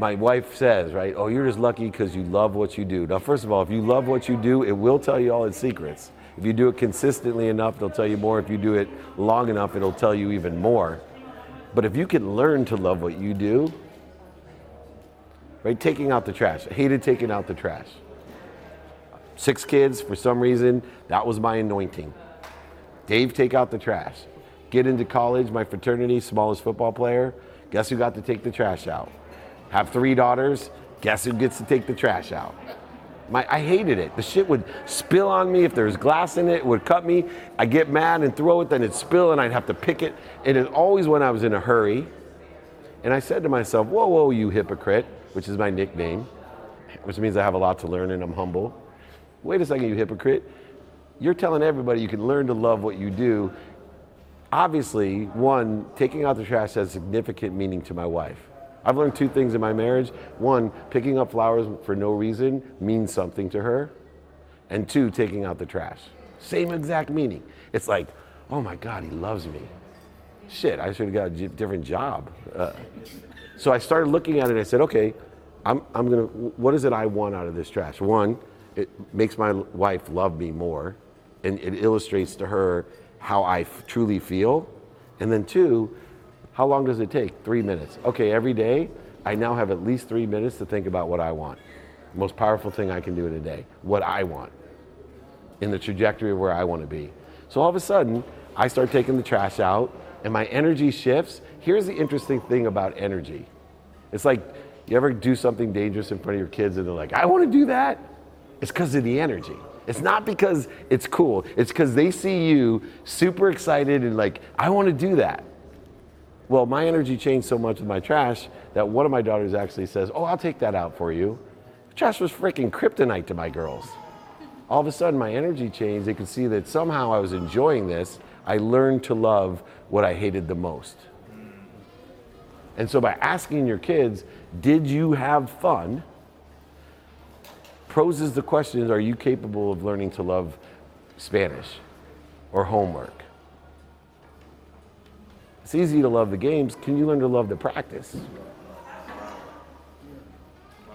my wife says, right, oh, you're just lucky because you love what you do. Now, first of all, if you love what you do, it will tell you all its secrets. If you do it consistently enough, it'll tell you more. If you do it long enough, it'll tell you even more. But if you can learn to love what you do, right, taking out the trash. I hated taking out the trash. Six kids, for some reason, that was my anointing. Dave, take out the trash. Get into college, my fraternity, smallest football player. Guess who got to take the trash out? Have three daughters. Guess who gets to take the trash out? My, I hated it. The shit would spill on me. If there was glass in it, it would cut me. I get mad and throw it, then it'd spill and I'd have to pick it. And it always when I was in a hurry. And I said to myself, whoa, whoa, you hypocrite, which is my nickname, which means I have a lot to learn and I'm humble. Wait a second, you hypocrite. You're telling everybody you can learn to love what you do. Obviously, one, taking out the trash has significant meaning to my wife. I've learned two things in my marriage. One, picking up flowers for no reason means something to her. And two, taking out the trash. Same exact meaning. It's like, oh my God, he loves me. Shit, I should have got a different job. Uh, so I started looking at it and I said, okay, I'm, I'm gonna, what is it I want out of this trash? One, it makes my wife love me more and it illustrates to her how I f- truly feel. And then two, how long does it take? Three minutes. Okay, every day, I now have at least three minutes to think about what I want. Most powerful thing I can do in a day, what I want, in the trajectory of where I want to be. So all of a sudden, I start taking the trash out, and my energy shifts. Here's the interesting thing about energy it's like you ever do something dangerous in front of your kids, and they're like, I want to do that? It's because of the energy. It's not because it's cool. It's because they see you super excited and like, I want to do that. Well, my energy changed so much with my trash that one of my daughters actually says, Oh, I'll take that out for you. Trash was freaking kryptonite to my girls. All of a sudden, my energy changed. They could see that somehow I was enjoying this. I learned to love what I hated the most. And so, by asking your kids, Did you have fun? poses the question Are you capable of learning to love Spanish or homework? It's easy to love the games. Can you learn to love the practice?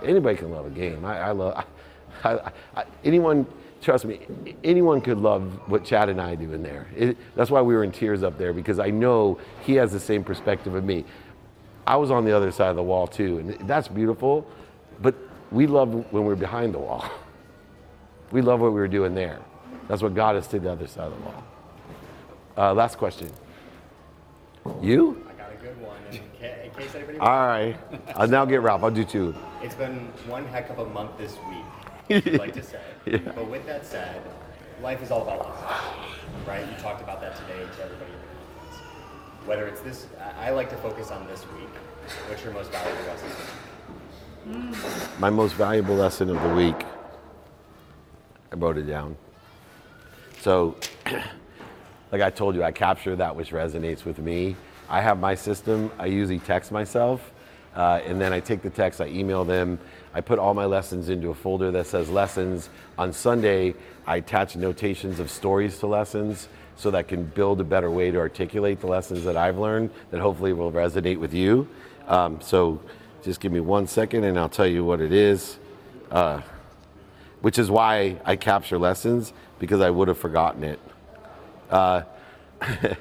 Anybody can love a game. I, I love I, I, anyone. Trust me, anyone could love what Chad and I do in there. It, that's why we were in tears up there because I know he has the same perspective of me. I was on the other side of the wall too, and that's beautiful. But we love when we're behind the wall. We love what we were doing there. That's what got us to the other side of the wall. Uh, last question. You? I got a good one. In, ca- in case anybody. All right. I'll now get Ralph. I'll do two. It's been one heck of a month this week, I'd like to say. Yeah. But with that said, life is all about lessons, right? You talked about that today to everybody. Whether it's this, I I like to focus on this week. What's your most valuable lesson? Hmm. My most valuable lesson of the week. I wrote it down. So, like I told you, I capture that which resonates with me. I have my system. I usually text myself, uh, and then I take the text, I email them. I put all my lessons into a folder that says lessons. On Sunday, I attach notations of stories to lessons so that I can build a better way to articulate the lessons that I've learned that hopefully will resonate with you. Um, so just give me one second and I'll tell you what it is. Uh, which is why I capture lessons because I would have forgotten it. Uh,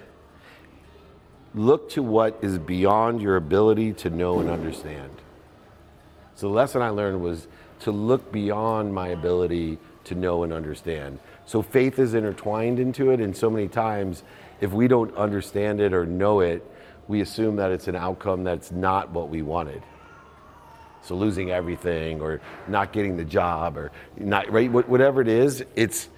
look to what is beyond your ability to know and understand. So the lesson I learned was to look beyond my ability to know and understand. So faith is intertwined into it, and so many times, if we don't understand it or know it, we assume that it's an outcome that's not what we wanted. So losing everything, or not getting the job, or not right, whatever it is, it's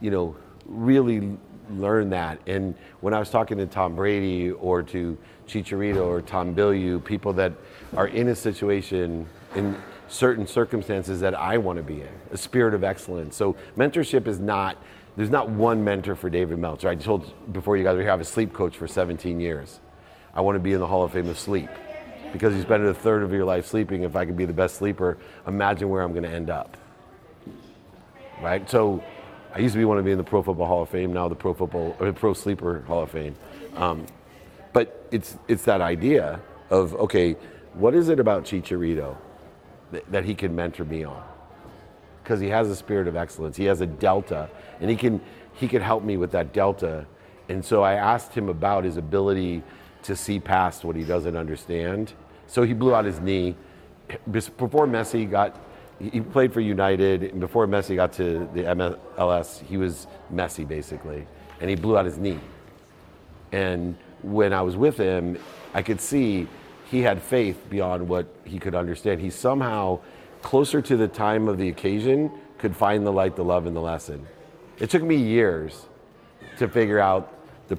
you know really learn that. And when I was talking to Tom Brady or to Chicharito or Tom Bilyeu, people that are in a situation in certain circumstances that I want to be in, a spirit of excellence. So mentorship is not, there's not one mentor for David Meltzer. I told before you guys were here, I have a sleep coach for 17 years. I want to be in the Hall of Fame of sleep because you spend a third of your life sleeping. If I can be the best sleeper, imagine where I'm going to end up. Right? So I used to be want to be in the Pro Football Hall of Fame, now the Pro Football or Pro Sleeper Hall of Fame. Um, but it's it's that idea of okay, what is it about Chicharito? that, that he can mentor me on because he has a spirit of excellence. He has a delta, and he can he can help me with that delta. And so I asked him about his ability to see past what he doesn't understand. So he blew out his knee before Messi got. He played for United, and before Messi got to the MLS, he was Messi basically, and he blew out his knee. And when I was with him, I could see he had faith beyond what he could understand. He somehow, closer to the time of the occasion, could find the light, the love, and the lesson. It took me years to figure out the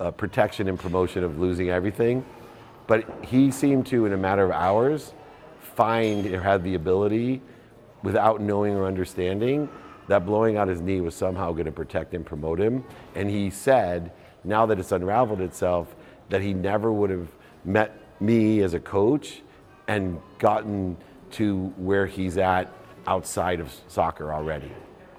uh, protection and promotion of losing everything, but he seemed to, in a matter of hours, find or had the ability, without knowing or understanding, that blowing out his knee was somehow going to protect and promote him. And he said, now that it's unraveled itself, that he never would have met me as a coach and gotten to where he's at outside of soccer already.